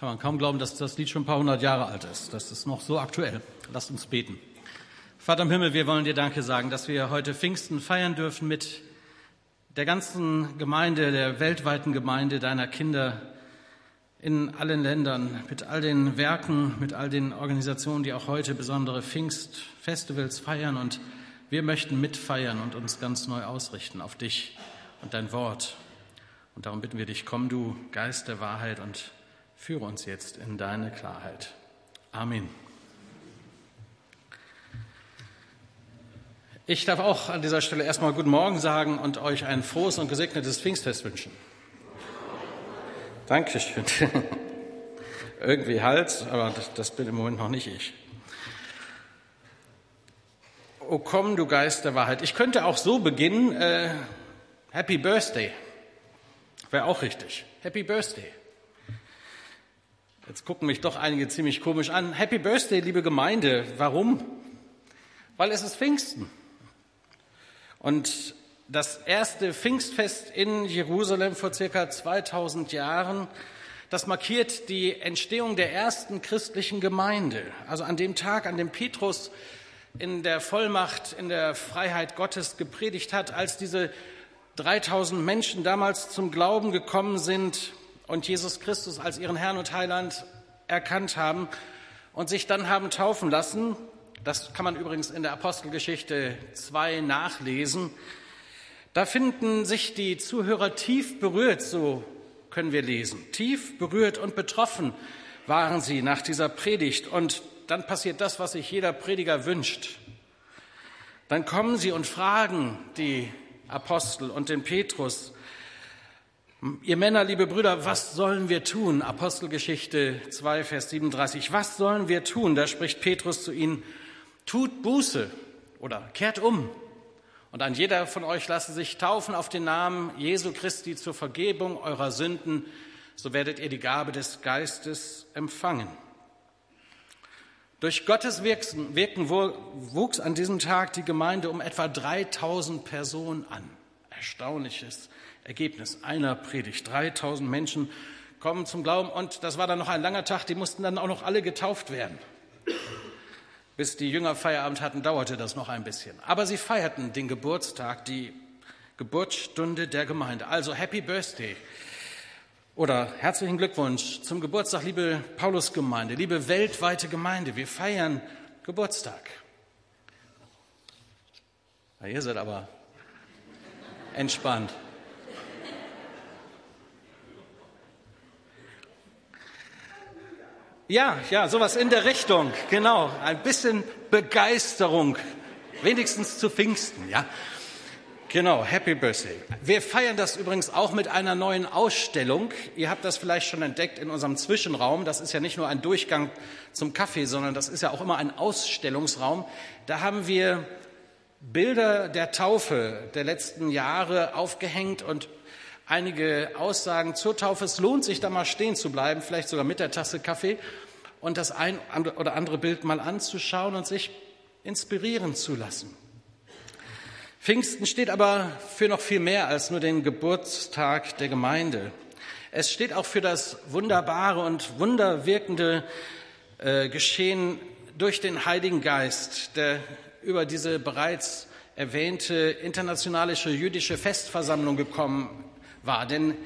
Kann man kaum glauben, dass das Lied schon ein paar hundert Jahre alt ist. Das ist noch so aktuell. Lasst uns beten. Vater im Himmel, wir wollen dir Danke sagen, dass wir heute Pfingsten feiern dürfen mit der ganzen Gemeinde, der weltweiten Gemeinde deiner Kinder in allen Ländern, mit all den Werken, mit all den Organisationen, die auch heute besondere Pfingstfestivals feiern. Und wir möchten mitfeiern und uns ganz neu ausrichten auf dich und dein Wort. Und darum bitten wir dich, komm du, Geist der Wahrheit, und Führe uns jetzt in deine Klarheit. Amen. Ich darf auch an dieser Stelle erstmal Guten Morgen sagen und euch ein frohes und gesegnetes Pfingstfest wünschen. Dankeschön. Irgendwie Hals, aber das, bin im Moment noch nicht ich. O komm, du Geist der Wahrheit. Ich könnte auch so beginnen, äh, Happy Birthday. Wäre auch richtig. Happy Birthday. Jetzt gucken mich doch einige ziemlich komisch an. Happy Birthday, liebe Gemeinde. Warum? Weil es ist Pfingsten. Und das erste Pfingstfest in Jerusalem vor circa 2000 Jahren, das markiert die Entstehung der ersten christlichen Gemeinde. Also an dem Tag, an dem Petrus in der Vollmacht, in der Freiheit Gottes gepredigt hat, als diese 3000 Menschen damals zum Glauben gekommen sind, und Jesus Christus als ihren Herrn und Heiland erkannt haben und sich dann haben taufen lassen. Das kann man übrigens in der Apostelgeschichte 2 nachlesen. Da finden sich die Zuhörer tief berührt, so können wir lesen. Tief berührt und betroffen waren sie nach dieser Predigt. Und dann passiert das, was sich jeder Prediger wünscht. Dann kommen sie und fragen die Apostel und den Petrus, Ihr Männer, liebe Brüder, was sollen wir tun? Apostelgeschichte 2, Vers 37. Was sollen wir tun? Da spricht Petrus zu ihnen, tut Buße oder kehrt um. Und an jeder von euch lasse sich taufen auf den Namen Jesu Christi zur Vergebung eurer Sünden, so werdet ihr die Gabe des Geistes empfangen. Durch Gottes Wirken wuchs an diesem Tag die Gemeinde um etwa 3000 Personen an. Erstaunliches Ergebnis einer Predigt. 3000 Menschen kommen zum Glauben und das war dann noch ein langer Tag, die mussten dann auch noch alle getauft werden. Bis die Jünger Feierabend hatten, dauerte das noch ein bisschen. Aber sie feierten den Geburtstag, die Geburtsstunde der Gemeinde. Also Happy Birthday oder herzlichen Glückwunsch zum Geburtstag, liebe Paulusgemeinde, liebe weltweite Gemeinde. Wir feiern Geburtstag. Ja, ihr seid aber entspannt. Ja, ja, sowas in der Richtung, genau. Ein bisschen Begeisterung, wenigstens zu Pfingsten, ja. Genau, Happy Birthday. Wir feiern das übrigens auch mit einer neuen Ausstellung. Ihr habt das vielleicht schon entdeckt in unserem Zwischenraum. Das ist ja nicht nur ein Durchgang zum Kaffee, sondern das ist ja auch immer ein Ausstellungsraum. Da haben wir Bilder der Taufe der letzten Jahre aufgehängt und einige Aussagen zur Taufe. Es lohnt sich, da mal stehen zu bleiben, vielleicht sogar mit der Tasse Kaffee und das ein oder andere Bild mal anzuschauen und sich inspirieren zu lassen. Pfingsten steht aber für noch viel mehr als nur den Geburtstag der Gemeinde. Es steht auch für das wunderbare und wunderwirkende äh, Geschehen durch den Heiligen Geist, der über diese bereits erwähnte internationale jüdische Festversammlung gekommen war. Denn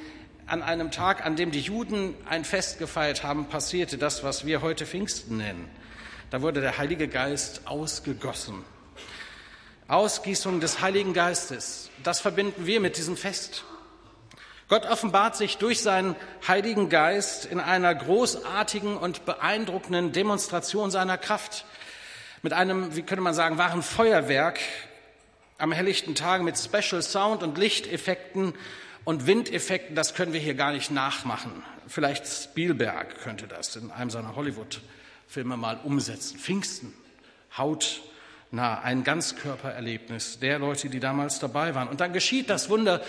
an einem Tag, an dem die Juden ein Fest gefeiert haben, passierte das, was wir heute Pfingsten nennen. Da wurde der Heilige Geist ausgegossen. Ausgießung des Heiligen Geistes, das verbinden wir mit diesem Fest. Gott offenbart sich durch seinen Heiligen Geist in einer großartigen und beeindruckenden Demonstration seiner Kraft. Mit einem, wie könnte man sagen, wahren Feuerwerk am helllichten Tage mit Special Sound und Lichteffekten und Windeffekten, das können wir hier gar nicht nachmachen. Vielleicht Spielberg könnte das in einem seiner Hollywood-Filme mal umsetzen. Pfingsten, hautnah, ein Ganzkörpererlebnis der Leute, die damals dabei waren. Und dann geschieht das Wunder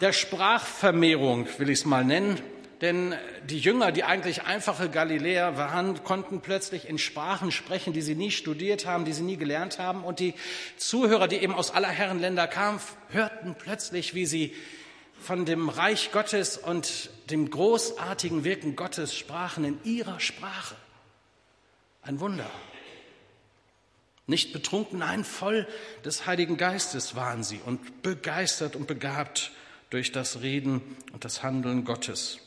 der Sprachvermehrung, will ich es mal nennen. Denn die Jünger, die eigentlich einfache Galiläer waren, konnten plötzlich in Sprachen sprechen, die sie nie studiert haben, die sie nie gelernt haben. Und die Zuhörer, die eben aus aller Herren Länder kamen, hörten plötzlich, wie sie von dem Reich Gottes und dem großartigen Wirken Gottes sprachen in ihrer Sprache. Ein Wunder. Nicht betrunken, nein, voll des Heiligen Geistes waren sie und begeistert und begabt durch das Reden und das Handeln Gottes.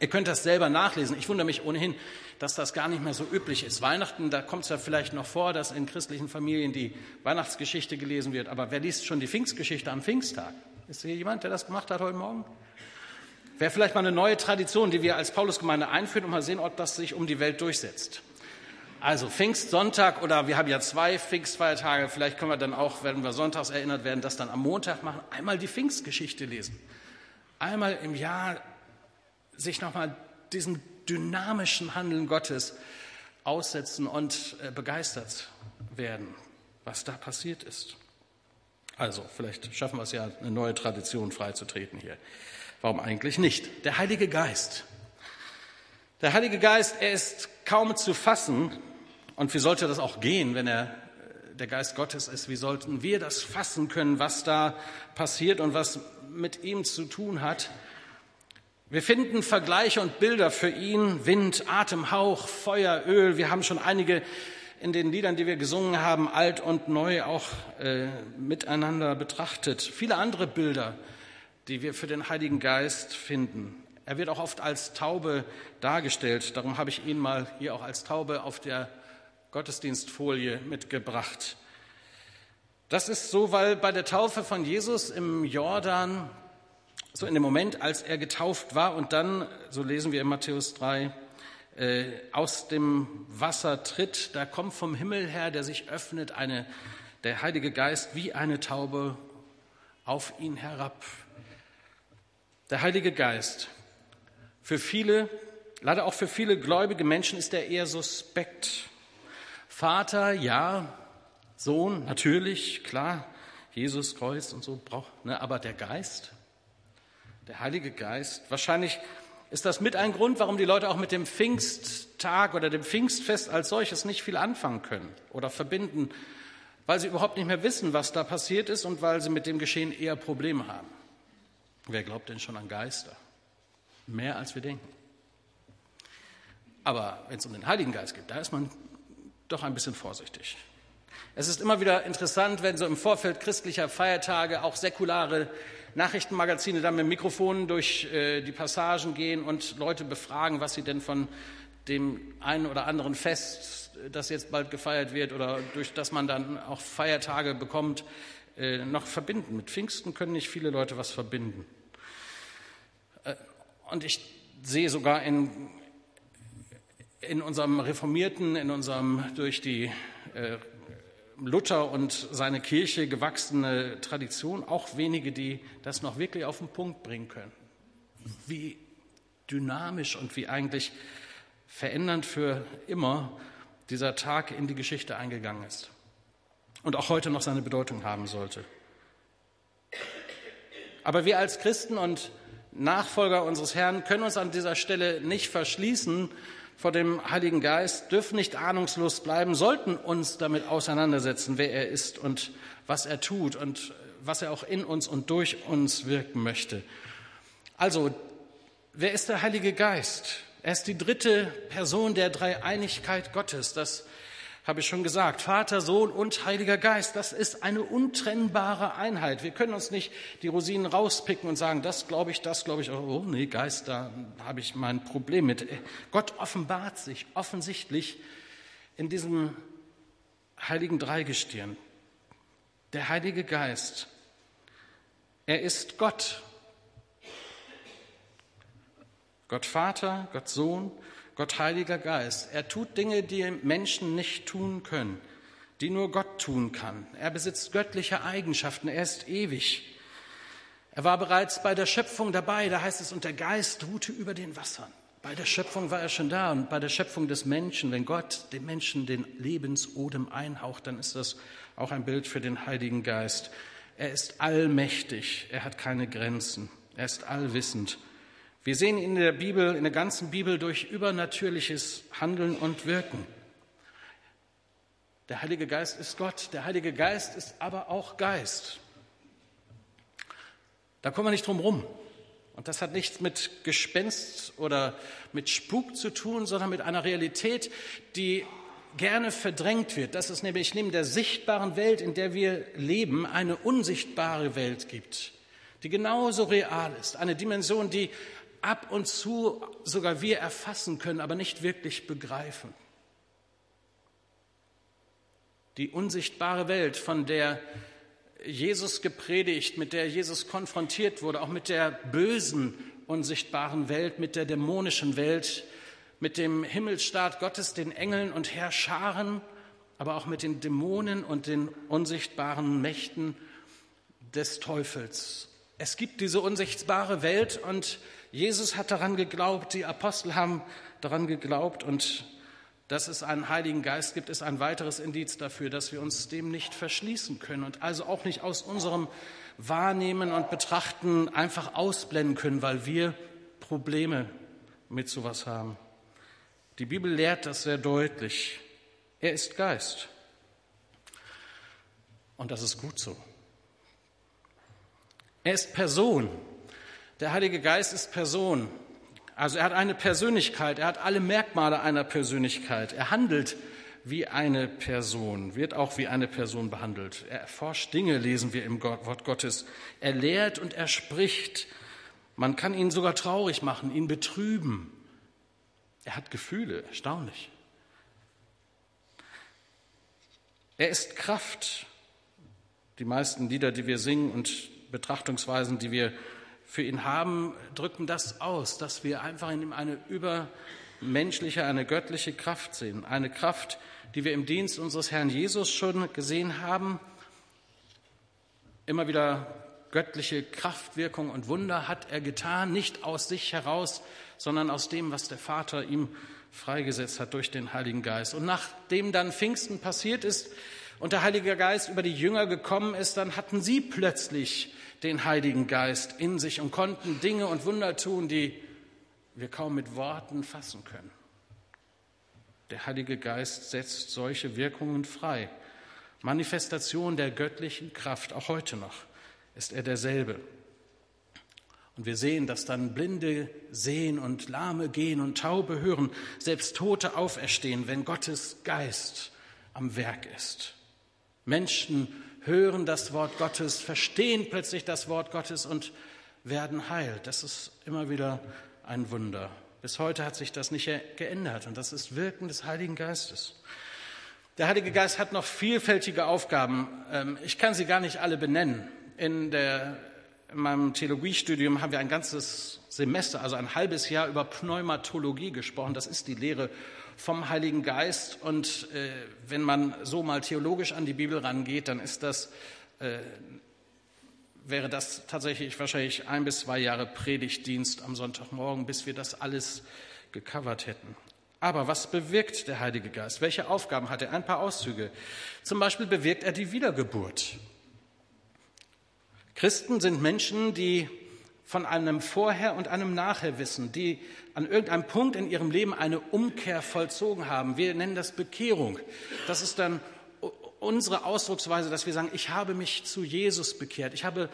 Ihr könnt das selber nachlesen. Ich wundere mich ohnehin, dass das gar nicht mehr so üblich ist. Weihnachten, da kommt es ja vielleicht noch vor, dass in christlichen Familien die Weihnachtsgeschichte gelesen wird. Aber wer liest schon die Pfingstgeschichte am Pfingsttag? Ist hier jemand, der das gemacht hat heute Morgen? Wäre vielleicht mal eine neue Tradition, die wir als Paulusgemeinde einführen und mal sehen, ob das sich um die Welt durchsetzt. Also Pfingstsonntag oder wir haben ja zwei Pfingstfeiertage, vielleicht können wir dann auch, wenn wir sonntags erinnert werden, das dann am Montag machen, einmal die Pfingstgeschichte lesen. Einmal im Jahr sich nochmal diesem dynamischen Handeln Gottes aussetzen und äh, begeistert werden, was da passiert ist. Also, vielleicht schaffen wir es ja, eine neue Tradition freizutreten hier. Warum eigentlich nicht? Der Heilige Geist. Der Heilige Geist, er ist kaum zu fassen. Und wie sollte das auch gehen, wenn er äh, der Geist Gottes ist? Wie sollten wir das fassen können, was da passiert und was mit ihm zu tun hat? Wir finden Vergleiche und Bilder für ihn, Wind, Atemhauch, Feuer, Öl. Wir haben schon einige in den Liedern, die wir gesungen haben, alt und neu auch äh, miteinander betrachtet. Viele andere Bilder, die wir für den Heiligen Geist finden. Er wird auch oft als Taube dargestellt. Darum habe ich ihn mal hier auch als Taube auf der Gottesdienstfolie mitgebracht. Das ist so, weil bei der Taufe von Jesus im Jordan, so in dem Moment, als er getauft war und dann, so lesen wir in Matthäus 3, äh, aus dem Wasser tritt, da kommt vom Himmel her, der sich öffnet, eine, der Heilige Geist wie eine Taube auf ihn herab. Der Heilige Geist. Für viele, leider auch für viele gläubige Menschen ist er eher suspekt. Vater, ja, Sohn, natürlich, klar, Jesus, Kreuz und so braucht, ne, aber der Geist, der Heilige Geist, wahrscheinlich ist das mit ein Grund, warum die Leute auch mit dem Pfingsttag oder dem Pfingstfest als solches nicht viel anfangen können oder verbinden, weil sie überhaupt nicht mehr wissen, was da passiert ist und weil sie mit dem Geschehen eher Probleme haben. Wer glaubt denn schon an Geister? Mehr als wir denken. Aber wenn es um den Heiligen Geist geht, da ist man doch ein bisschen vorsichtig. Es ist immer wieder interessant, wenn so im Vorfeld christlicher Feiertage auch säkulare Nachrichtenmagazine dann mit Mikrofonen durch äh, die Passagen gehen und Leute befragen, was sie denn von dem einen oder anderen Fest, das jetzt bald gefeiert wird oder durch das man dann auch Feiertage bekommt, äh, noch verbinden. Mit Pfingsten können nicht viele Leute was verbinden. Äh, und ich sehe sogar in, in unserem Reformierten, in unserem durch die Luther und seine Kirche gewachsene Tradition auch wenige, die das noch wirklich auf den Punkt bringen können. Wie dynamisch und wie eigentlich verändernd für immer dieser Tag in die Geschichte eingegangen ist und auch heute noch seine Bedeutung haben sollte. Aber wir als Christen und Nachfolger unseres Herrn können uns an dieser Stelle nicht verschließen, vor dem Heiligen Geist, dürfen nicht ahnungslos bleiben, sollten uns damit auseinandersetzen, wer er ist und was er tut und was er auch in uns und durch uns wirken möchte. Also, wer ist der Heilige Geist? Er ist die dritte Person der Dreieinigkeit Gottes. Das habe ich schon gesagt, Vater, Sohn und Heiliger Geist, das ist eine untrennbare Einheit. Wir können uns nicht die Rosinen rauspicken und sagen, das glaube ich, das glaube ich, oh nee, Geist, da habe ich mein Problem mit. Gott offenbart sich offensichtlich in diesem heiligen Dreigestirn. Der Heilige Geist, er ist Gott. Gott Vater, Gott Sohn Gott Heiliger Geist. Er tut Dinge, die Menschen nicht tun können, die nur Gott tun kann. Er besitzt göttliche Eigenschaften. Er ist ewig. Er war bereits bei der Schöpfung dabei. Da heißt es, und der Geist ruhte über den Wassern. Bei der Schöpfung war er schon da und bei der Schöpfung des Menschen, wenn Gott dem Menschen den Lebensodem einhaucht, dann ist das auch ein Bild für den Heiligen Geist. Er ist allmächtig, er hat keine Grenzen, er ist allwissend wir sehen in der Bibel, in der ganzen Bibel durch übernatürliches Handeln und Wirken. Der Heilige Geist ist Gott, der Heilige Geist ist aber auch Geist. Da kommen wir nicht drum rum. Und das hat nichts mit Gespenst oder mit Spuk zu tun, sondern mit einer Realität, die gerne verdrängt wird, dass es nämlich neben der sichtbaren Welt, in der wir leben, eine unsichtbare Welt gibt, die genauso real ist, eine Dimension, die ab und zu sogar wir erfassen können, aber nicht wirklich begreifen. Die unsichtbare Welt, von der Jesus gepredigt, mit der Jesus konfrontiert wurde, auch mit der bösen, unsichtbaren Welt, mit der dämonischen Welt, mit dem Himmelstaat Gottes, den Engeln und Herrscharen, aber auch mit den Dämonen und den unsichtbaren Mächten des Teufels. Es gibt diese unsichtbare Welt und Jesus hat daran geglaubt, die Apostel haben daran geglaubt und dass es einen Heiligen Geist gibt, ist ein weiteres Indiz dafür, dass wir uns dem nicht verschließen können und also auch nicht aus unserem Wahrnehmen und Betrachten einfach ausblenden können, weil wir Probleme mit sowas haben. Die Bibel lehrt das sehr deutlich. Er ist Geist. Und das ist gut so. Er ist Person. Der Heilige Geist ist Person. Also er hat eine Persönlichkeit, er hat alle Merkmale einer Persönlichkeit. Er handelt wie eine Person, wird auch wie eine Person behandelt. Er erforscht Dinge, lesen wir im Wort Gottes. Er lehrt und er spricht. Man kann ihn sogar traurig machen, ihn betrüben. Er hat Gefühle, erstaunlich. Er ist Kraft. Die meisten Lieder, die wir singen und Betrachtungsweisen, die wir für ihn haben, drücken das aus, dass wir einfach in ihm eine übermenschliche, eine göttliche Kraft sehen. Eine Kraft, die wir im Dienst unseres Herrn Jesus schon gesehen haben. Immer wieder göttliche Kraftwirkung und Wunder hat er getan, nicht aus sich heraus, sondern aus dem, was der Vater ihm freigesetzt hat durch den Heiligen Geist. Und nachdem dann Pfingsten passiert ist und der Heilige Geist über die Jünger gekommen ist, dann hatten sie plötzlich den Heiligen Geist in sich und konnten Dinge und Wunder tun, die wir kaum mit Worten fassen können. Der Heilige Geist setzt solche Wirkungen frei. Manifestation der göttlichen Kraft, auch heute noch, ist er derselbe. Und wir sehen, dass dann Blinde sehen und Lahme gehen und Taube hören, selbst Tote auferstehen, wenn Gottes Geist am Werk ist. Menschen hören das Wort Gottes, verstehen plötzlich das Wort Gottes und werden heil. Das ist immer wieder ein Wunder. Bis heute hat sich das nicht geändert und das ist Wirken des Heiligen Geistes. Der Heilige Geist hat noch vielfältige Aufgaben. Ähm, ich kann sie gar nicht alle benennen. In, der, in meinem Theologiestudium haben wir ein ganzes Semester, also ein halbes Jahr über Pneumatologie gesprochen. Das ist die Lehre vom Heiligen Geist. Und äh, wenn man so mal theologisch an die Bibel rangeht, dann ist das, äh, wäre das tatsächlich wahrscheinlich ein bis zwei Jahre Predigtdienst am Sonntagmorgen, bis wir das alles gecovert hätten. Aber was bewirkt der Heilige Geist? Welche Aufgaben hat er? Ein paar Auszüge. Zum Beispiel bewirkt er die Wiedergeburt. Christen sind Menschen, die von einem Vorher und einem Nachher wissen, die an irgendeinem Punkt in ihrem Leben eine Umkehr vollzogen haben. Wir nennen das Bekehrung. Das ist dann unsere Ausdrucksweise, dass wir sagen, ich habe mich zu Jesus bekehrt. Ich habe,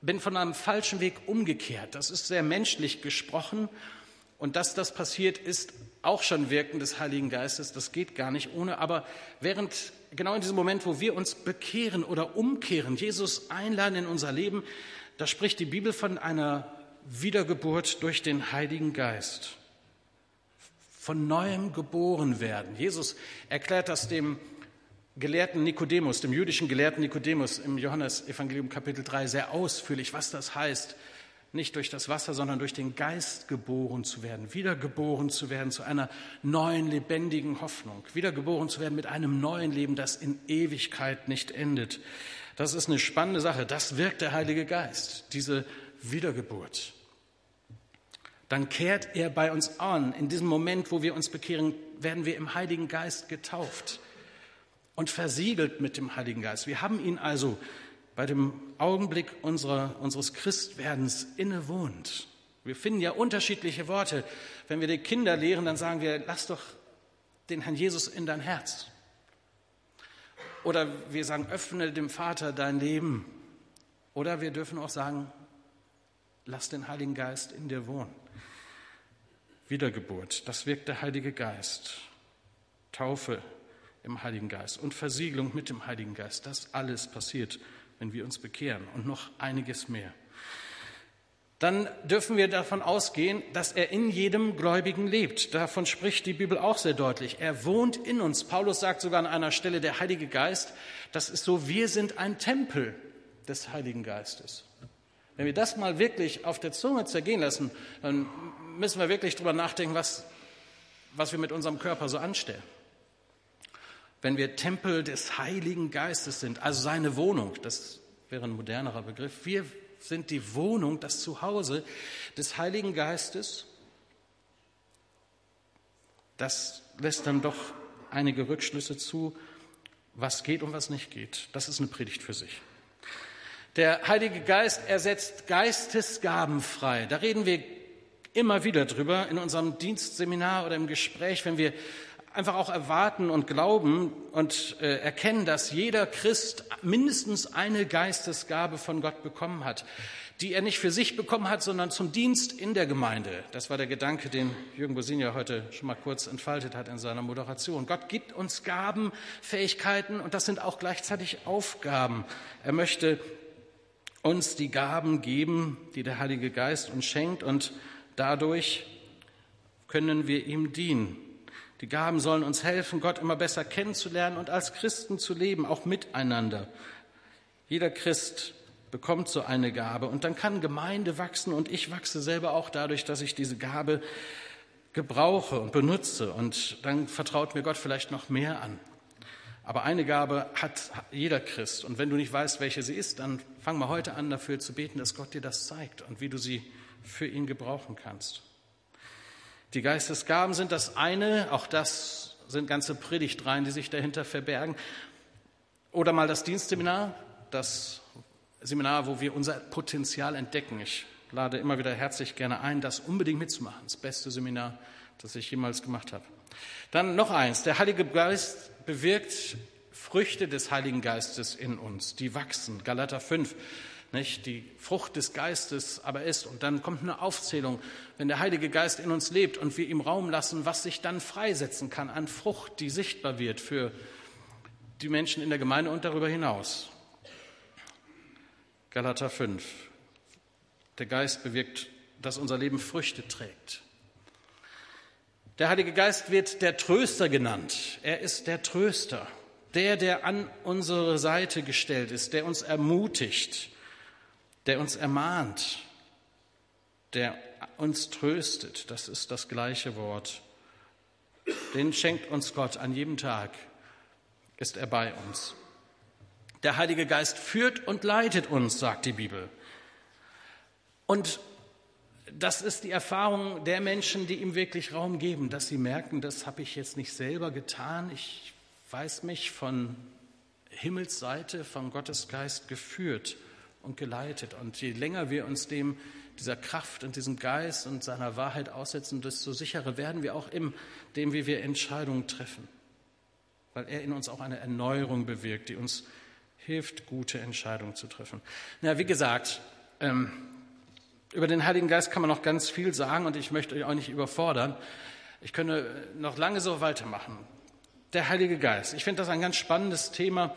bin von einem falschen Weg umgekehrt. Das ist sehr menschlich gesprochen. Und dass das passiert, ist auch schon Wirken des Heiligen Geistes. Das geht gar nicht ohne. Aber während, genau in diesem Moment, wo wir uns bekehren oder umkehren, Jesus einladen in unser Leben, da spricht die Bibel von einer Wiedergeburt durch den Heiligen Geist. Von neuem geboren werden. Jesus erklärt das dem Gelehrten Nikodemus, dem jüdischen Gelehrten Nikodemus im Johannesevangelium Kapitel 3 sehr ausführlich, was das heißt, nicht durch das Wasser, sondern durch den Geist geboren zu werden, wiedergeboren zu werden zu einer neuen, lebendigen Hoffnung, wiedergeboren zu werden mit einem neuen Leben, das in Ewigkeit nicht endet. Das ist eine spannende Sache. Das wirkt der Heilige Geist, diese Wiedergeburt. Dann kehrt er bei uns an. In diesem Moment, wo wir uns bekehren, werden wir im Heiligen Geist getauft und versiegelt mit dem Heiligen Geist. Wir haben ihn also bei dem Augenblick unserer, unseres Christwerdens innewohnt. Wir finden ja unterschiedliche Worte. Wenn wir die Kinder lehren, dann sagen wir, lass doch den Herrn Jesus in dein Herz. Oder wir sagen, öffne dem Vater dein Leben. Oder wir dürfen auch sagen, Lass den Heiligen Geist in dir wohnen. Wiedergeburt, das wirkt der Heilige Geist. Taufe im Heiligen Geist und Versiegelung mit dem Heiligen Geist. Das alles passiert, wenn wir uns bekehren und noch einiges mehr. Dann dürfen wir davon ausgehen, dass er in jedem Gläubigen lebt. Davon spricht die Bibel auch sehr deutlich. Er wohnt in uns. Paulus sagt sogar an einer Stelle, der Heilige Geist, das ist so, wir sind ein Tempel des Heiligen Geistes. Wenn wir das mal wirklich auf der Zunge zergehen lassen, dann müssen wir wirklich darüber nachdenken, was, was wir mit unserem Körper so anstellen. Wenn wir Tempel des Heiligen Geistes sind, also seine Wohnung, das wäre ein modernerer Begriff, wir sind die Wohnung, das Zuhause des Heiligen Geistes, das lässt dann doch einige Rückschlüsse zu, was geht und was nicht geht. Das ist eine Predigt für sich. Der Heilige Geist ersetzt Geistesgaben frei. Da reden wir immer wieder drüber in unserem Dienstseminar oder im Gespräch, wenn wir einfach auch erwarten und glauben und äh, erkennen, dass jeder Christ mindestens eine Geistesgabe von Gott bekommen hat, die er nicht für sich bekommen hat, sondern zum Dienst in der Gemeinde. Das war der Gedanke, den Jürgen Bosin ja heute schon mal kurz entfaltet hat in seiner Moderation. Gott gibt uns Gaben, Fähigkeiten und das sind auch gleichzeitig Aufgaben. Er möchte uns die Gaben geben, die der Heilige Geist uns schenkt und dadurch können wir ihm dienen. Die Gaben sollen uns helfen, Gott immer besser kennenzulernen und als Christen zu leben, auch miteinander. Jeder Christ bekommt so eine Gabe und dann kann Gemeinde wachsen und ich wachse selber auch dadurch, dass ich diese Gabe gebrauche und benutze und dann vertraut mir Gott vielleicht noch mehr an. Aber eine Gabe hat jeder Christ. Und wenn du nicht weißt, welche sie ist, dann fang mal heute an, dafür zu beten, dass Gott dir das zeigt und wie du sie für ihn gebrauchen kannst. Die Geistesgaben sind das eine, auch das sind ganze Predigtreihen, die sich dahinter verbergen. Oder mal das Dienstseminar, das Seminar, wo wir unser Potenzial entdecken. Ich lade immer wieder herzlich gerne ein, das unbedingt mitzumachen. Das beste Seminar, das ich jemals gemacht habe. Dann noch eins. Der Heilige Geist bewirkt Früchte des Heiligen Geistes in uns, die wachsen. Galater 5, nicht? Die Frucht des Geistes aber ist. Und dann kommt eine Aufzählung, wenn der Heilige Geist in uns lebt und wir ihm Raum lassen, was sich dann freisetzen kann an Frucht, die sichtbar wird für die Menschen in der Gemeinde und darüber hinaus. Galater 5. Der Geist bewirkt, dass unser Leben Früchte trägt. Der Heilige Geist wird der Tröster genannt. Er ist der Tröster, der, der an unsere Seite gestellt ist, der uns ermutigt, der uns ermahnt, der uns tröstet. Das ist das gleiche Wort. Den schenkt uns Gott an jedem Tag, ist er bei uns. Der Heilige Geist führt und leitet uns, sagt die Bibel. Und das ist die Erfahrung der Menschen, die ihm wirklich Raum geben, dass sie merken, das habe ich jetzt nicht selber getan. Ich weiß mich von Himmelsseite, von Gottes Geist geführt und geleitet. Und je länger wir uns dem, dieser Kraft und diesem Geist und seiner Wahrheit aussetzen, desto sicherer werden wir auch in dem, wie wir Entscheidungen treffen. Weil er in uns auch eine Erneuerung bewirkt, die uns hilft, gute Entscheidungen zu treffen. Na, wie gesagt, ähm, über den Heiligen Geist kann man noch ganz viel sagen und ich möchte euch auch nicht überfordern. Ich könnte noch lange so weitermachen. Der Heilige Geist. Ich finde das ein ganz spannendes Thema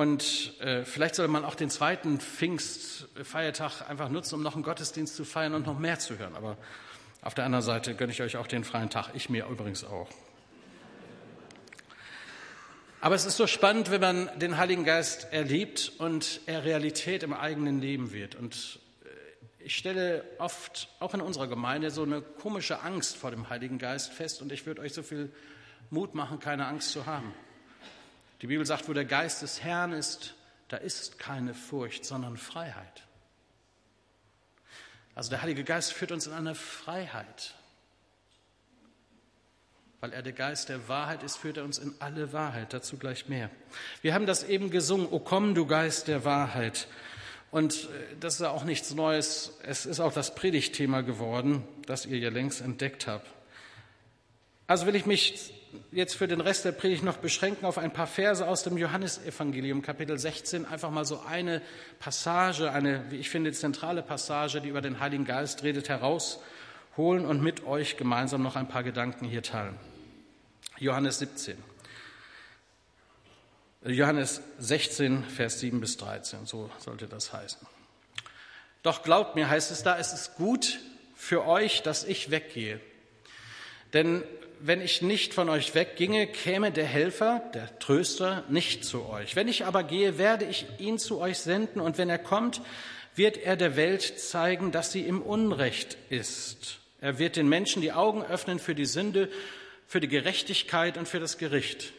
und äh, vielleicht sollte man auch den zweiten Pfingstfeiertag einfach nutzen, um noch einen Gottesdienst zu feiern und noch mehr zu hören. Aber auf der anderen Seite gönne ich euch auch den freien Tag. Ich mir übrigens auch. Aber es ist so spannend, wenn man den Heiligen Geist erlebt und er Realität im eigenen Leben wird. Und ich stelle oft, auch in unserer Gemeinde, so eine komische Angst vor dem Heiligen Geist fest und ich würde euch so viel Mut machen, keine Angst zu haben. Die Bibel sagt, wo der Geist des Herrn ist, da ist keine Furcht, sondern Freiheit. Also der Heilige Geist führt uns in eine Freiheit. Weil er der Geist der Wahrheit ist, führt er uns in alle Wahrheit. Dazu gleich mehr. Wir haben das eben gesungen. O komm, du Geist der Wahrheit. Und äh, das ist auch nichts Neues. Es ist auch das Predigtthema geworden, das ihr ja längst entdeckt habt. Also will ich mich jetzt für den Rest der Predigt noch beschränken auf ein paar Verse aus dem Johannesevangelium, Kapitel 16, einfach mal so eine Passage, eine, wie ich finde, zentrale Passage, die über den Heiligen Geist redet, herausholen und mit euch gemeinsam noch ein paar Gedanken hier teilen. Johannes 17. Johannes 16, Vers 7 bis 13, so sollte das heißen. Doch glaubt mir, heißt es da, es ist gut für euch, dass ich weggehe. Denn wenn ich nicht von euch wegginge, käme der Helfer, der Tröster, nicht zu euch. Wenn ich aber gehe, werde ich ihn zu euch senden, und wenn er kommt, wird er der Welt zeigen, dass sie im Unrecht ist. Er wird den Menschen die Augen öffnen für die Sünde, für die Gerechtigkeit und für das Gericht.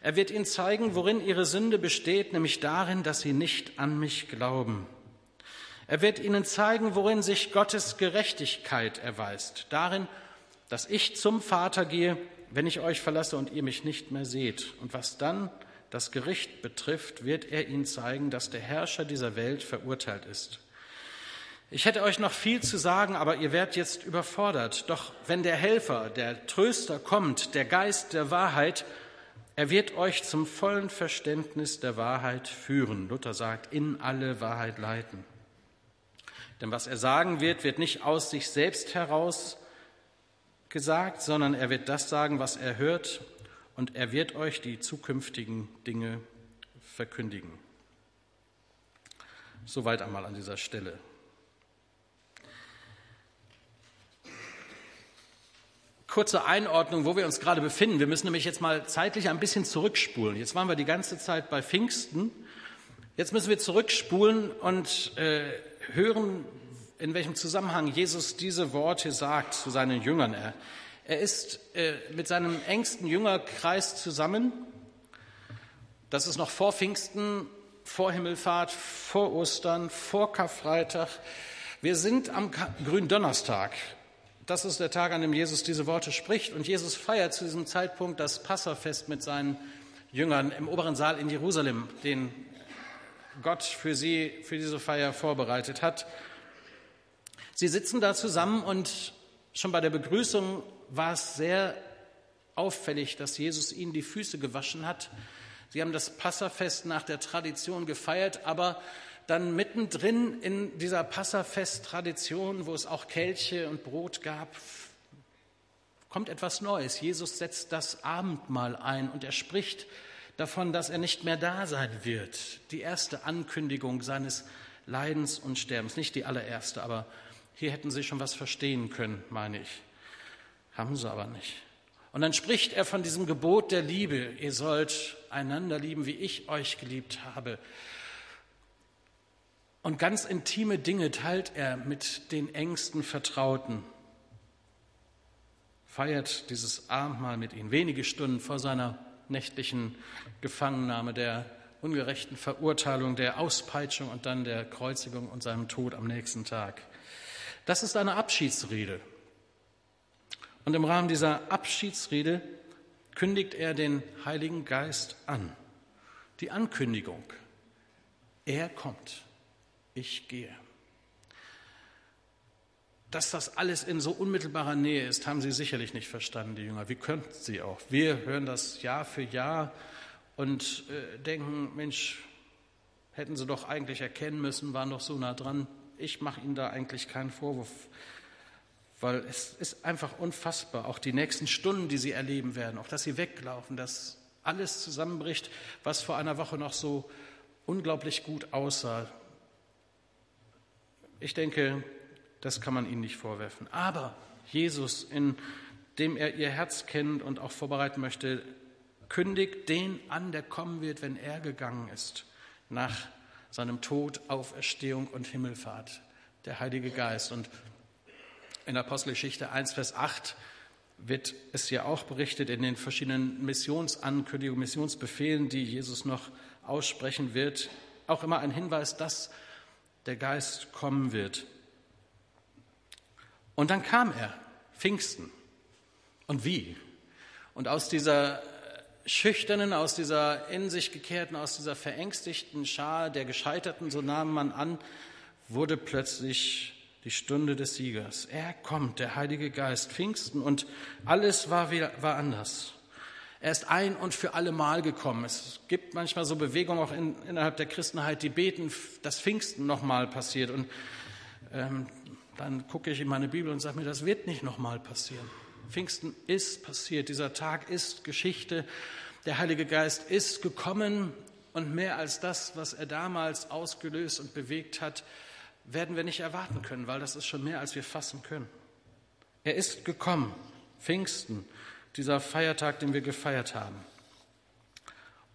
Er wird ihnen zeigen, worin ihre Sünde besteht, nämlich darin, dass sie nicht an mich glauben. Er wird ihnen zeigen, worin sich Gottes Gerechtigkeit erweist, darin, dass ich zum Vater gehe, wenn ich euch verlasse und ihr mich nicht mehr seht. Und was dann das Gericht betrifft, wird er ihnen zeigen, dass der Herrscher dieser Welt verurteilt ist. Ich hätte euch noch viel zu sagen, aber ihr werdet jetzt überfordert. Doch wenn der Helfer, der Tröster kommt, der Geist der Wahrheit, er wird euch zum vollen Verständnis der Wahrheit führen. Luther sagt, in alle Wahrheit leiten. Denn was er sagen wird, wird nicht aus sich selbst heraus gesagt, sondern er wird das sagen, was er hört, und er wird euch die zukünftigen Dinge verkündigen. Soweit einmal an dieser Stelle. Kurze Einordnung, wo wir uns gerade befinden. Wir müssen nämlich jetzt mal zeitlich ein bisschen zurückspulen. Jetzt waren wir die ganze Zeit bei Pfingsten. Jetzt müssen wir zurückspulen und äh, hören, in welchem Zusammenhang Jesus diese Worte sagt zu seinen Jüngern. Er, er ist äh, mit seinem engsten Jüngerkreis zusammen. Das ist noch vor Pfingsten, vor Himmelfahrt, vor Ostern, vor Karfreitag. Wir sind am Gründonnerstag. Das ist der Tag, an dem Jesus diese Worte spricht. Und Jesus feiert zu diesem Zeitpunkt das Passafest mit seinen Jüngern im oberen Saal in Jerusalem, den Gott für sie, für diese Feier vorbereitet hat. Sie sitzen da zusammen und schon bei der Begrüßung war es sehr auffällig, dass Jesus ihnen die Füße gewaschen hat. Sie haben das Passafest nach der Tradition gefeiert, aber dann mittendrin in dieser Passafest-Tradition, wo es auch Kelche und Brot gab, kommt etwas Neues. Jesus setzt das Abendmahl ein und er spricht davon, dass er nicht mehr da sein wird. Die erste Ankündigung seines Leidens und Sterbens, nicht die allererste, aber hier hätten sie schon was verstehen können, meine ich. Haben sie aber nicht. Und dann spricht er von diesem Gebot der Liebe. Ihr sollt einander lieben, wie ich euch geliebt habe. Und ganz intime Dinge teilt er mit den engsten Vertrauten. Feiert dieses Abendmahl mit ihnen wenige Stunden vor seiner nächtlichen Gefangennahme, der ungerechten Verurteilung, der Auspeitschung und dann der Kreuzigung und seinem Tod am nächsten Tag. Das ist eine Abschiedsrede. Und im Rahmen dieser Abschiedsrede kündigt er den Heiligen Geist an. Die Ankündigung. Er kommt. Ich gehe. Dass das alles in so unmittelbarer Nähe ist, haben sie sicherlich nicht verstanden, die Jünger. Wie könnten sie auch? Wir hören das Jahr für Jahr und äh, denken, Mensch, hätten sie doch eigentlich erkennen müssen, waren doch so nah dran ich mache Ihnen da eigentlich keinen Vorwurf, weil es ist einfach unfassbar, auch die nächsten Stunden, die Sie erleben werden, auch dass Sie weglaufen, dass alles zusammenbricht, was vor einer Woche noch so unglaublich gut aussah. Ich denke, das kann man Ihnen nicht vorwerfen. Aber Jesus, in dem er Ihr Herz kennt und auch vorbereiten möchte, kündigt den an, der kommen wird, wenn er gegangen ist, nach seinem Tod, Auferstehung und Himmelfahrt, der Heilige Geist. Und in Apostelgeschichte 1, Vers 8 wird es ja auch berichtet in den verschiedenen Missionsankündigungen, Missionsbefehlen, die Jesus noch aussprechen wird, auch immer ein Hinweis, dass der Geist kommen wird. Und dann kam er, Pfingsten. Und wie? Und aus dieser Schüchternen, aus dieser in sich gekehrten, aus dieser verängstigten Schar der Gescheiterten, so nahm man an, wurde plötzlich die Stunde des Siegers. Er kommt, der Heilige Geist, Pfingsten und alles war, wieder, war anders. Er ist ein und für alle Mal gekommen. Es gibt manchmal so Bewegungen auch in, innerhalb der Christenheit, die beten, dass Pfingsten nochmal passiert. Und ähm, dann gucke ich in meine Bibel und sage mir, das wird nicht nochmal passieren. Pfingsten ist passiert, dieser Tag ist Geschichte. Der Heilige Geist ist gekommen und mehr als das, was er damals ausgelöst und bewegt hat, werden wir nicht erwarten können, weil das ist schon mehr, als wir fassen können. Er ist gekommen, Pfingsten, dieser Feiertag, den wir gefeiert haben.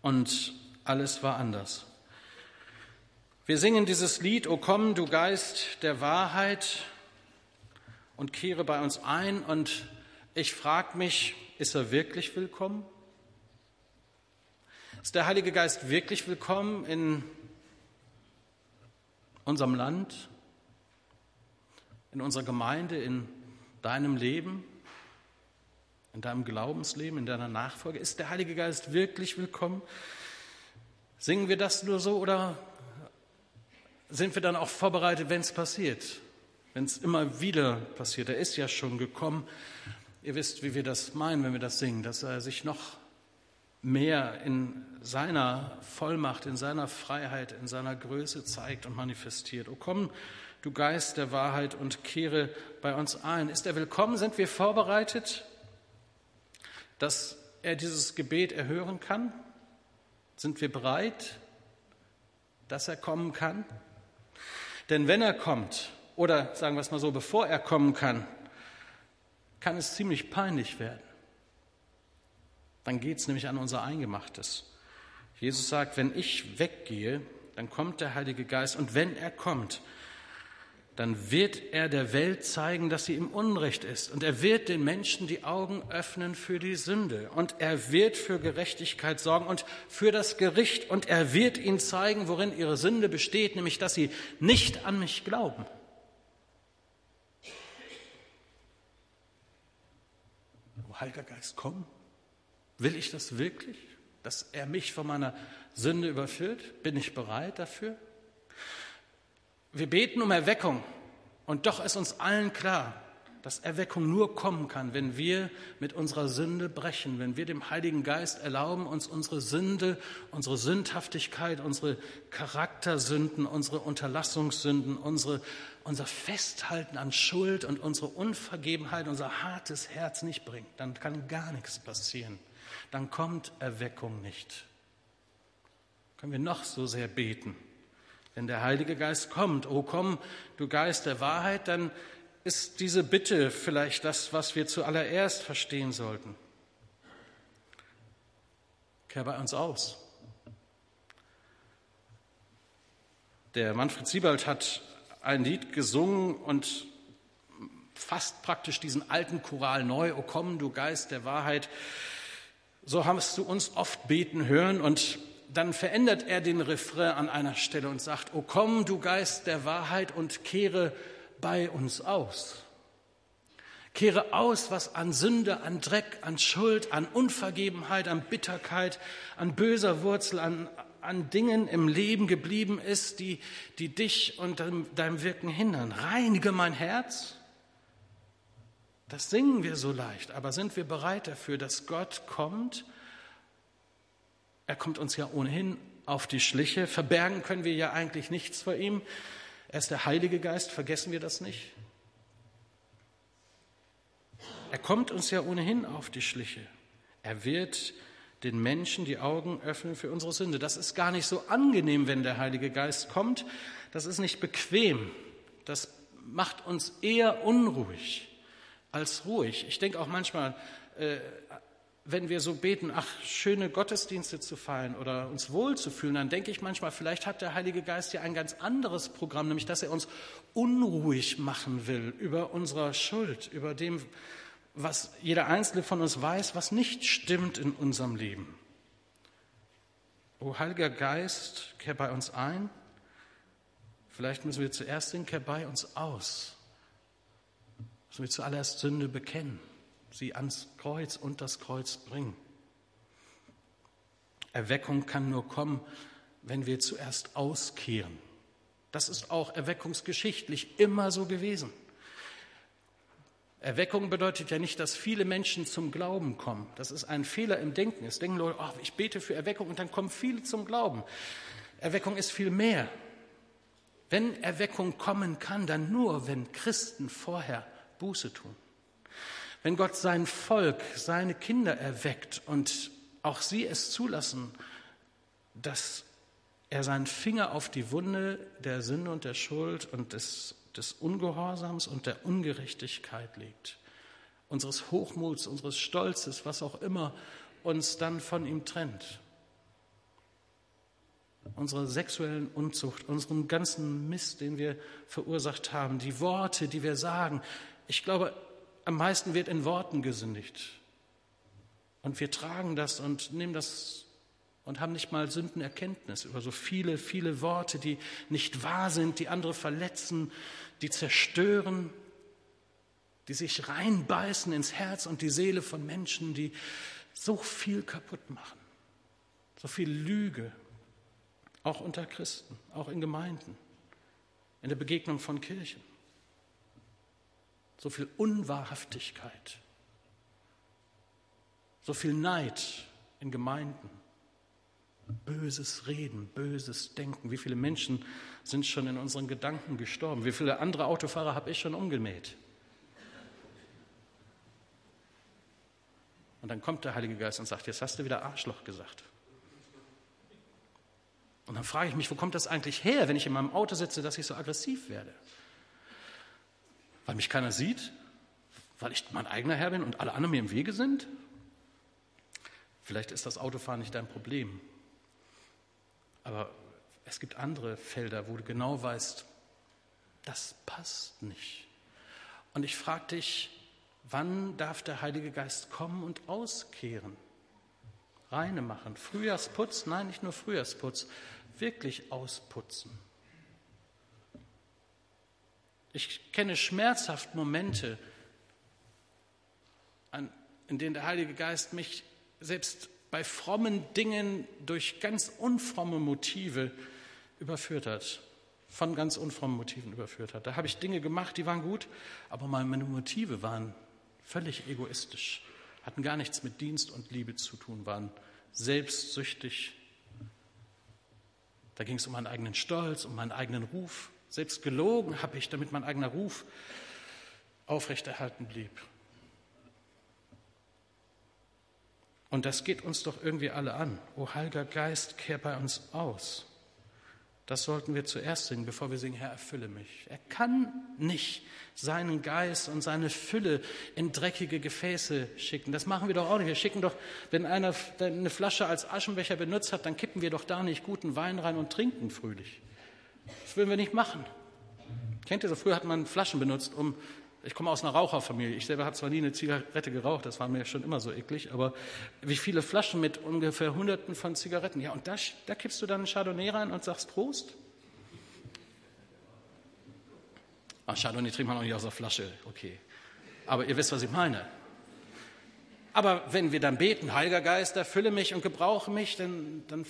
Und alles war anders. Wir singen dieses Lied, O komm, du Geist der Wahrheit, und kehre bei uns ein. Und ich frage mich, ist er wirklich willkommen? Ist der Heilige Geist wirklich willkommen in unserem Land, in unserer Gemeinde, in deinem Leben? in deinem Glaubensleben, in deiner Nachfolge? Ist der Heilige Geist wirklich willkommen? Singen wir das nur so oder sind wir dann auch vorbereitet, wenn es passiert? Wenn es immer wieder passiert. Er ist ja schon gekommen. Ihr wisst, wie wir das meinen, wenn wir das singen, dass er sich noch mehr in seiner Vollmacht, in seiner Freiheit, in seiner Größe zeigt und manifestiert. O komm, du Geist der Wahrheit, und kehre bei uns ein. Ist er willkommen? Sind wir vorbereitet? dass er dieses Gebet erhören kann? Sind wir bereit, dass er kommen kann? Denn wenn er kommt, oder sagen wir es mal so, bevor er kommen kann, kann es ziemlich peinlich werden. Dann geht es nämlich an unser Eingemachtes. Jesus sagt, wenn ich weggehe, dann kommt der Heilige Geist und wenn er kommt, dann wird er der Welt zeigen, dass sie im Unrecht ist. Und er wird den Menschen die Augen öffnen für die Sünde. Und er wird für Gerechtigkeit sorgen und für das Gericht. Und er wird ihnen zeigen, worin ihre Sünde besteht, nämlich dass sie nicht an mich glauben. Heiliger Geist, komm. Will ich das wirklich? Dass er mich von meiner Sünde überführt? Bin ich bereit dafür? Wir beten um Erweckung und doch ist uns allen klar, dass Erweckung nur kommen kann, wenn wir mit unserer Sünde brechen, wenn wir dem Heiligen Geist erlauben, uns unsere Sünde, unsere Sündhaftigkeit, unsere Charaktersünden, unsere Unterlassungssünden, unsere, unser Festhalten an Schuld und unsere Unvergebenheit, unser hartes Herz nicht bringt. Dann kann gar nichts passieren. Dann kommt Erweckung nicht. Können wir noch so sehr beten. Wenn der Heilige Geist kommt, oh komm, du Geist der Wahrheit, dann ist diese Bitte vielleicht das, was wir zuallererst verstehen sollten. Kehr bei uns aus. Der Manfred Siebald hat ein Lied gesungen und fasst praktisch diesen alten Choral neu. O komm, du Geist der Wahrheit. So hast du uns oft beten hören und dann verändert er den Refrain an einer Stelle und sagt, O komm, du Geist der Wahrheit und kehre bei uns aus. Kehre aus, was an Sünde, an Dreck, an Schuld, an Unvergebenheit, an Bitterkeit, an böser Wurzel, an, an Dingen im Leben geblieben ist, die, die dich und deinem, Wirken hindern. Reinige mein Herz. Das singen wir so leicht, aber sind wir bereit dafür, dass Gott kommt er kommt uns ja ohnehin auf die Schliche. Verbergen können wir ja eigentlich nichts vor ihm. Er ist der Heilige Geist, vergessen wir das nicht. Er kommt uns ja ohnehin auf die Schliche. Er wird den Menschen die Augen öffnen für unsere Sünde. Das ist gar nicht so angenehm, wenn der Heilige Geist kommt. Das ist nicht bequem. Das macht uns eher unruhig als ruhig. Ich denke auch manchmal äh, wenn wir so beten, ach, schöne Gottesdienste zu feiern oder uns wohlzufühlen, dann denke ich manchmal, vielleicht hat der Heilige Geist ja ein ganz anderes Programm, nämlich dass er uns unruhig machen will über unsere Schuld, über dem, was jeder Einzelne von uns weiß, was nicht stimmt in unserem Leben. O Heiliger Geist, kehr bei uns ein. Vielleicht müssen wir zuerst den kehr bei uns aus. Müssen wir zuallererst Sünde bekennen sie ans Kreuz und das Kreuz bringen. Erweckung kann nur kommen, wenn wir zuerst auskehren. Das ist auch erweckungsgeschichtlich immer so gewesen. Erweckung bedeutet ja nicht, dass viele Menschen zum Glauben kommen. Das ist ein Fehler im Denken. Es denken Leute, oh, ich bete für Erweckung und dann kommen viele zum Glauben. Erweckung ist viel mehr. Wenn Erweckung kommen kann, dann nur, wenn Christen vorher Buße tun. Wenn Gott sein Volk, seine Kinder erweckt und auch sie es zulassen, dass er seinen Finger auf die Wunde der Sünde und der Schuld und des, des Ungehorsams und der Ungerechtigkeit legt, unseres Hochmuts, unseres Stolzes, was auch immer uns dann von ihm trennt. Unsere sexuellen Unzucht, unseren ganzen Mist, den wir verursacht haben, die Worte, die wir sagen. Ich glaube, am meisten wird in Worten gesündigt. Und wir tragen das und nehmen das und haben nicht mal Sündenerkenntnis über so viele, viele Worte, die nicht wahr sind, die andere verletzen, die zerstören, die sich reinbeißen ins Herz und die Seele von Menschen, die so viel kaputt machen. So viel Lüge, auch unter Christen, auch in Gemeinden, in der Begegnung von Kirchen. So viel Unwahrhaftigkeit, so viel Neid in Gemeinden böses Reden, böses Denken. Wie viele Menschen sind schon in unseren Gedanken gestorben? Wie viele andere Autofahrer habe ich schon umgemäht? Und dann kommt der Heilige Geist und sagt, jetzt hast du wieder Arschloch gesagt. Und dann frage ich mich, wo kommt das eigentlich her, wenn ich in meinem Auto sitze, dass ich so aggressiv werde? Weil mich keiner sieht? Weil ich mein eigener Herr bin und alle anderen mir im Wege sind? Vielleicht ist das Autofahren nicht dein Problem. Aber es gibt andere Felder, wo du genau weißt, das passt nicht. Und ich frage dich, wann darf der Heilige Geist kommen und auskehren? Reine machen. Frühjahrsputz? Nein, nicht nur Frühjahrsputz. Wirklich ausputzen. Ich kenne schmerzhaft Momente, in denen der Heilige Geist mich selbst bei frommen Dingen durch ganz unfromme Motive überführt hat, von ganz unfrommen Motiven überführt hat. Da habe ich Dinge gemacht, die waren gut, aber meine Motive waren völlig egoistisch, hatten gar nichts mit Dienst und Liebe zu tun, waren selbstsüchtig. Da ging es um meinen eigenen Stolz, um meinen eigenen Ruf. Selbst gelogen habe ich, damit mein eigener Ruf aufrechterhalten blieb. Und das geht uns doch irgendwie alle an. O Heiliger Geist, kehr bei uns aus. Das sollten wir zuerst singen, bevor wir singen, Herr, erfülle mich. Er kann nicht seinen Geist und seine Fülle in dreckige Gefäße schicken. Das machen wir doch auch nicht. Wir schicken doch, wenn einer eine Flasche als Aschenbecher benutzt hat, dann kippen wir doch da nicht guten Wein rein und trinken fröhlich. Das würden wir nicht machen. Kennt ihr so, früher hat man Flaschen benutzt, um ich komme aus einer Raucherfamilie. Ich selber habe zwar nie eine Zigarette geraucht, das war mir schon immer so eklig, aber wie viele Flaschen mit ungefähr Hunderten von Zigaretten. Ja, und da, da kippst du dann einen Chardonnay rein und sagst Prost? Ach, Chardonnay trinkt man auch nicht aus der Flasche, okay. Aber ihr wisst, was ich meine. Aber wenn wir dann beten, Heiliger Geist, erfülle mich und gebrauche mich, dann, dann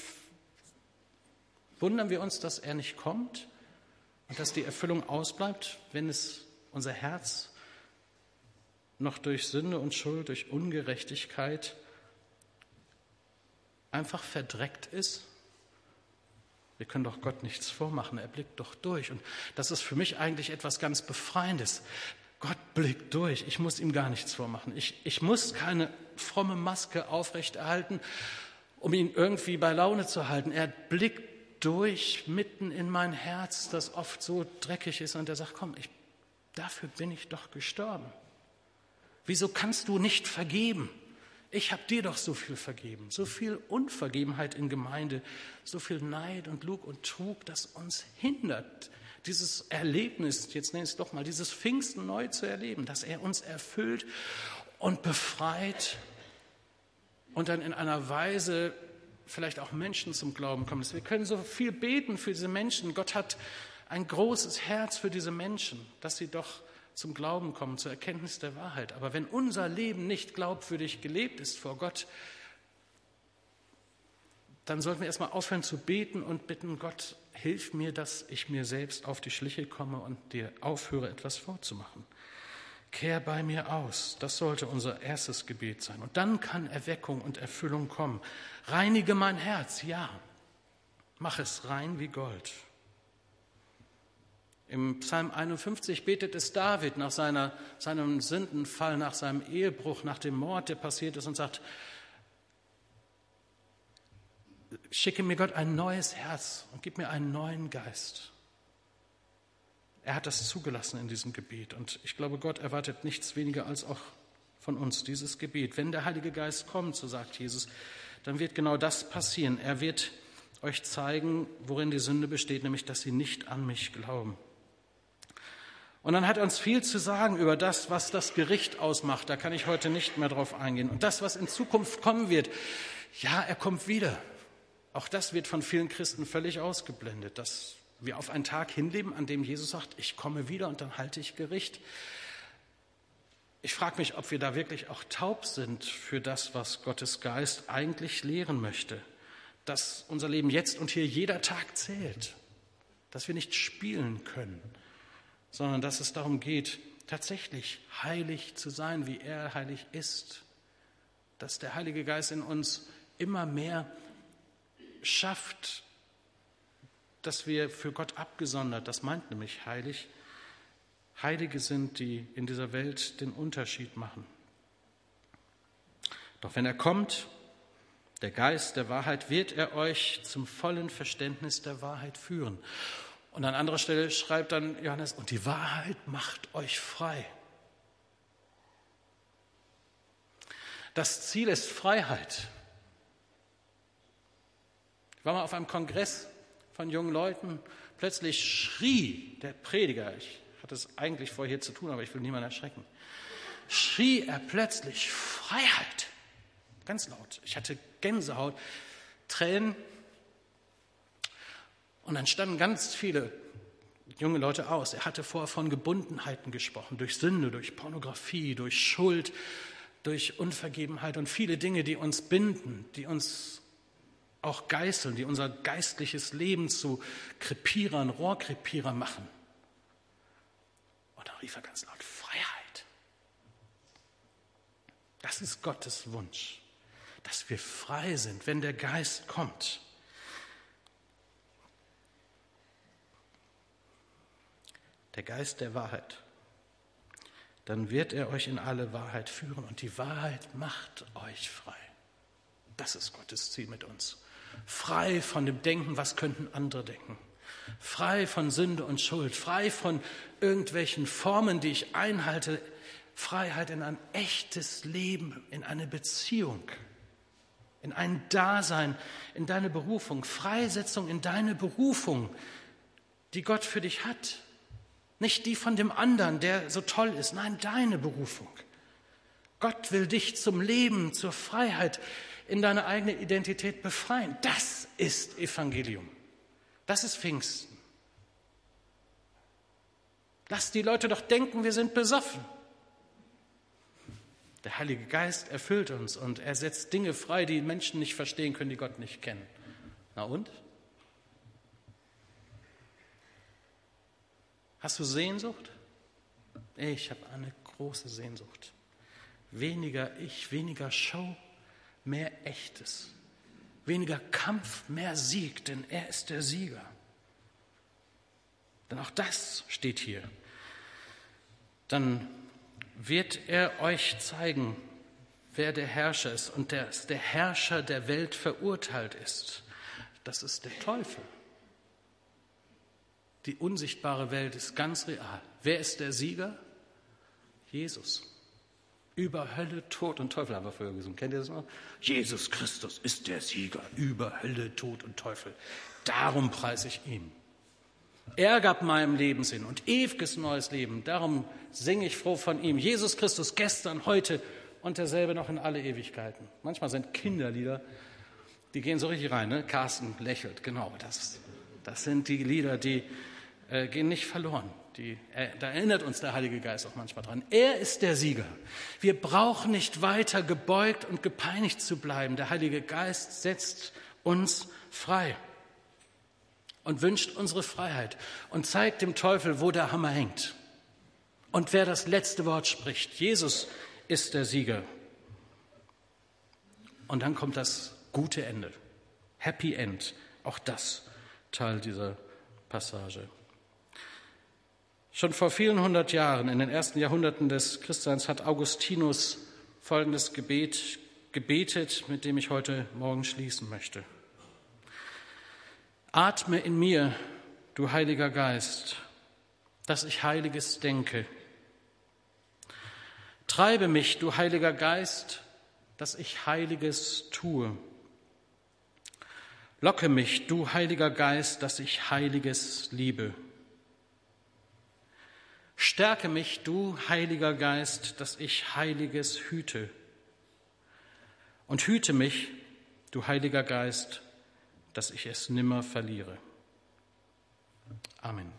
wundern wir uns, dass er nicht kommt und dass die Erfüllung ausbleibt, wenn es unser Herz noch durch Sünde und Schuld, durch Ungerechtigkeit einfach verdreckt ist? Wir können doch Gott nichts vormachen, er blickt doch durch. Und das ist für mich eigentlich etwas ganz Befreiendes. Gott blickt durch, ich muss ihm gar nichts vormachen. Ich, ich muss keine fromme Maske aufrechterhalten, um ihn irgendwie bei Laune zu halten. Er blickt durch mitten in mein Herz, das oft so dreckig ist, und er sagt, komm, ich Dafür bin ich doch gestorben. Wieso kannst du nicht vergeben? Ich habe dir doch so viel vergeben, so viel Unvergebenheit in Gemeinde, so viel Neid und Lug und Trug, das uns hindert, dieses Erlebnis, jetzt nenne ich es doch mal, dieses Pfingsten neu zu erleben, dass er uns erfüllt und befreit und dann in einer Weise vielleicht auch Menschen zum Glauben kommen. Wir können so viel beten für diese Menschen. Gott hat ein großes Herz für diese Menschen, dass sie doch zum Glauben kommen, zur Erkenntnis der Wahrheit. Aber wenn unser Leben nicht glaubwürdig gelebt ist vor Gott, dann sollten wir erstmal aufhören zu beten und bitten, Gott, hilf mir, dass ich mir selbst auf die Schliche komme und dir aufhöre, etwas vorzumachen. Kehr bei mir aus. Das sollte unser erstes Gebet sein. Und dann kann Erweckung und Erfüllung kommen. Reinige mein Herz, ja. Mach es rein wie Gold. Im Psalm 51 betet es David nach seiner, seinem Sündenfall, nach seinem Ehebruch, nach dem Mord, der passiert ist und sagt, schicke mir Gott ein neues Herz und gib mir einen neuen Geist. Er hat das zugelassen in diesem Gebet. Und ich glaube, Gott erwartet nichts weniger als auch von uns dieses Gebet. Wenn der Heilige Geist kommt, so sagt Jesus, dann wird genau das passieren. Er wird euch zeigen, worin die Sünde besteht, nämlich dass sie nicht an mich glauben. Und dann hat er uns viel zu sagen über das, was das Gericht ausmacht. Da kann ich heute nicht mehr drauf eingehen. Und das, was in Zukunft kommen wird, ja, er kommt wieder. Auch das wird von vielen Christen völlig ausgeblendet. Das wir auf einen Tag hinleben, an dem Jesus sagt, ich komme wieder und dann halte ich Gericht. Ich frage mich, ob wir da wirklich auch taub sind für das, was Gottes Geist eigentlich lehren möchte, dass unser Leben jetzt und hier jeder Tag zählt, dass wir nicht spielen können, sondern dass es darum geht, tatsächlich heilig zu sein, wie er heilig ist, dass der Heilige Geist in uns immer mehr schafft, dass wir für Gott abgesondert, das meint nämlich heilig, Heilige sind, die in dieser Welt den Unterschied machen. Doch wenn er kommt, der Geist der Wahrheit, wird er euch zum vollen Verständnis der Wahrheit führen. Und an anderer Stelle schreibt dann Johannes, und die Wahrheit macht euch frei. Das Ziel ist Freiheit. Ich war mal auf einem Kongress von jungen Leuten. Plötzlich schrie der Prediger, ich hatte es eigentlich vor hier zu tun, aber ich will niemanden erschrecken, schrie er plötzlich Freiheit. Ganz laut. Ich hatte Gänsehaut, Tränen. Und dann standen ganz viele junge Leute aus. Er hatte vorher von Gebundenheiten gesprochen, durch Sünde, durch Pornografie, durch Schuld, durch Unvergebenheit und viele Dinge, die uns binden, die uns auch geißeln, die unser geistliches Leben zu Krepierern, Rohrkrepierer machen. Und dann rief er ganz laut, Freiheit. Das ist Gottes Wunsch, dass wir frei sind, wenn der Geist kommt. Der Geist der Wahrheit. Dann wird er euch in alle Wahrheit führen und die Wahrheit macht euch frei. Das ist Gottes Ziel mit uns frei von dem Denken, was könnten andere denken, frei von Sünde und Schuld, frei von irgendwelchen Formen, die ich einhalte, Freiheit in ein echtes Leben, in eine Beziehung, in ein Dasein, in deine Berufung, Freisetzung in deine Berufung, die Gott für dich hat. Nicht die von dem anderen, der so toll ist, nein, deine Berufung. Gott will dich zum Leben, zur Freiheit, in deine eigene Identität befreien. Das ist Evangelium. Das ist Pfingsten. Lass die Leute doch denken, wir sind besoffen. Der Heilige Geist erfüllt uns und er setzt Dinge frei, die Menschen nicht verstehen können, die Gott nicht kennen. Na und? Hast du Sehnsucht? Ich habe eine große Sehnsucht. Weniger ich, weniger Show, mehr Echtes. Weniger Kampf, mehr Sieg, denn er ist der Sieger. Denn auch das steht hier. Dann wird er euch zeigen, wer der Herrscher ist und dass der Herrscher der Welt verurteilt ist. Das ist der Teufel. Die unsichtbare Welt ist ganz real. Wer ist der Sieger? Jesus. Über Hölle, Tod und Teufel haben wir vorher gesungen. Kennt ihr das noch? Jesus Christus ist der Sieger über Hölle, Tod und Teufel. Darum preise ich ihn. Er gab meinem Leben Sinn und ewiges neues Leben. Darum singe ich froh von ihm. Jesus Christus gestern, heute und derselbe noch in alle Ewigkeiten. Manchmal sind Kinderlieder, die gehen so richtig rein. Ne? Carsten lächelt, genau. Das, das sind die Lieder, die äh, gehen nicht verloren. Die, da erinnert uns der Heilige Geist auch manchmal dran. Er ist der Sieger. Wir brauchen nicht weiter gebeugt und gepeinigt zu bleiben. Der Heilige Geist setzt uns frei. und wünscht unsere Freiheit und zeigt dem Teufel, wo der Hammer hängt und wer das letzte Wort spricht. Jesus ist der Sieger. Und dann kommt das gute Ende. Happy End. Auch das Teil dieser Passage. Schon vor vielen hundert Jahren, in den ersten Jahrhunderten des Christseins, hat Augustinus folgendes Gebet gebetet, mit dem ich heute Morgen schließen möchte. Atme in mir, du Heiliger Geist, dass ich Heiliges denke. Treibe mich, du Heiliger Geist, dass ich Heiliges tue. Locke mich, du Heiliger Geist, dass ich Heiliges liebe. Stärke mich, du Heiliger Geist, dass ich Heiliges hüte. Und hüte mich, du Heiliger Geist, dass ich es nimmer verliere. Amen.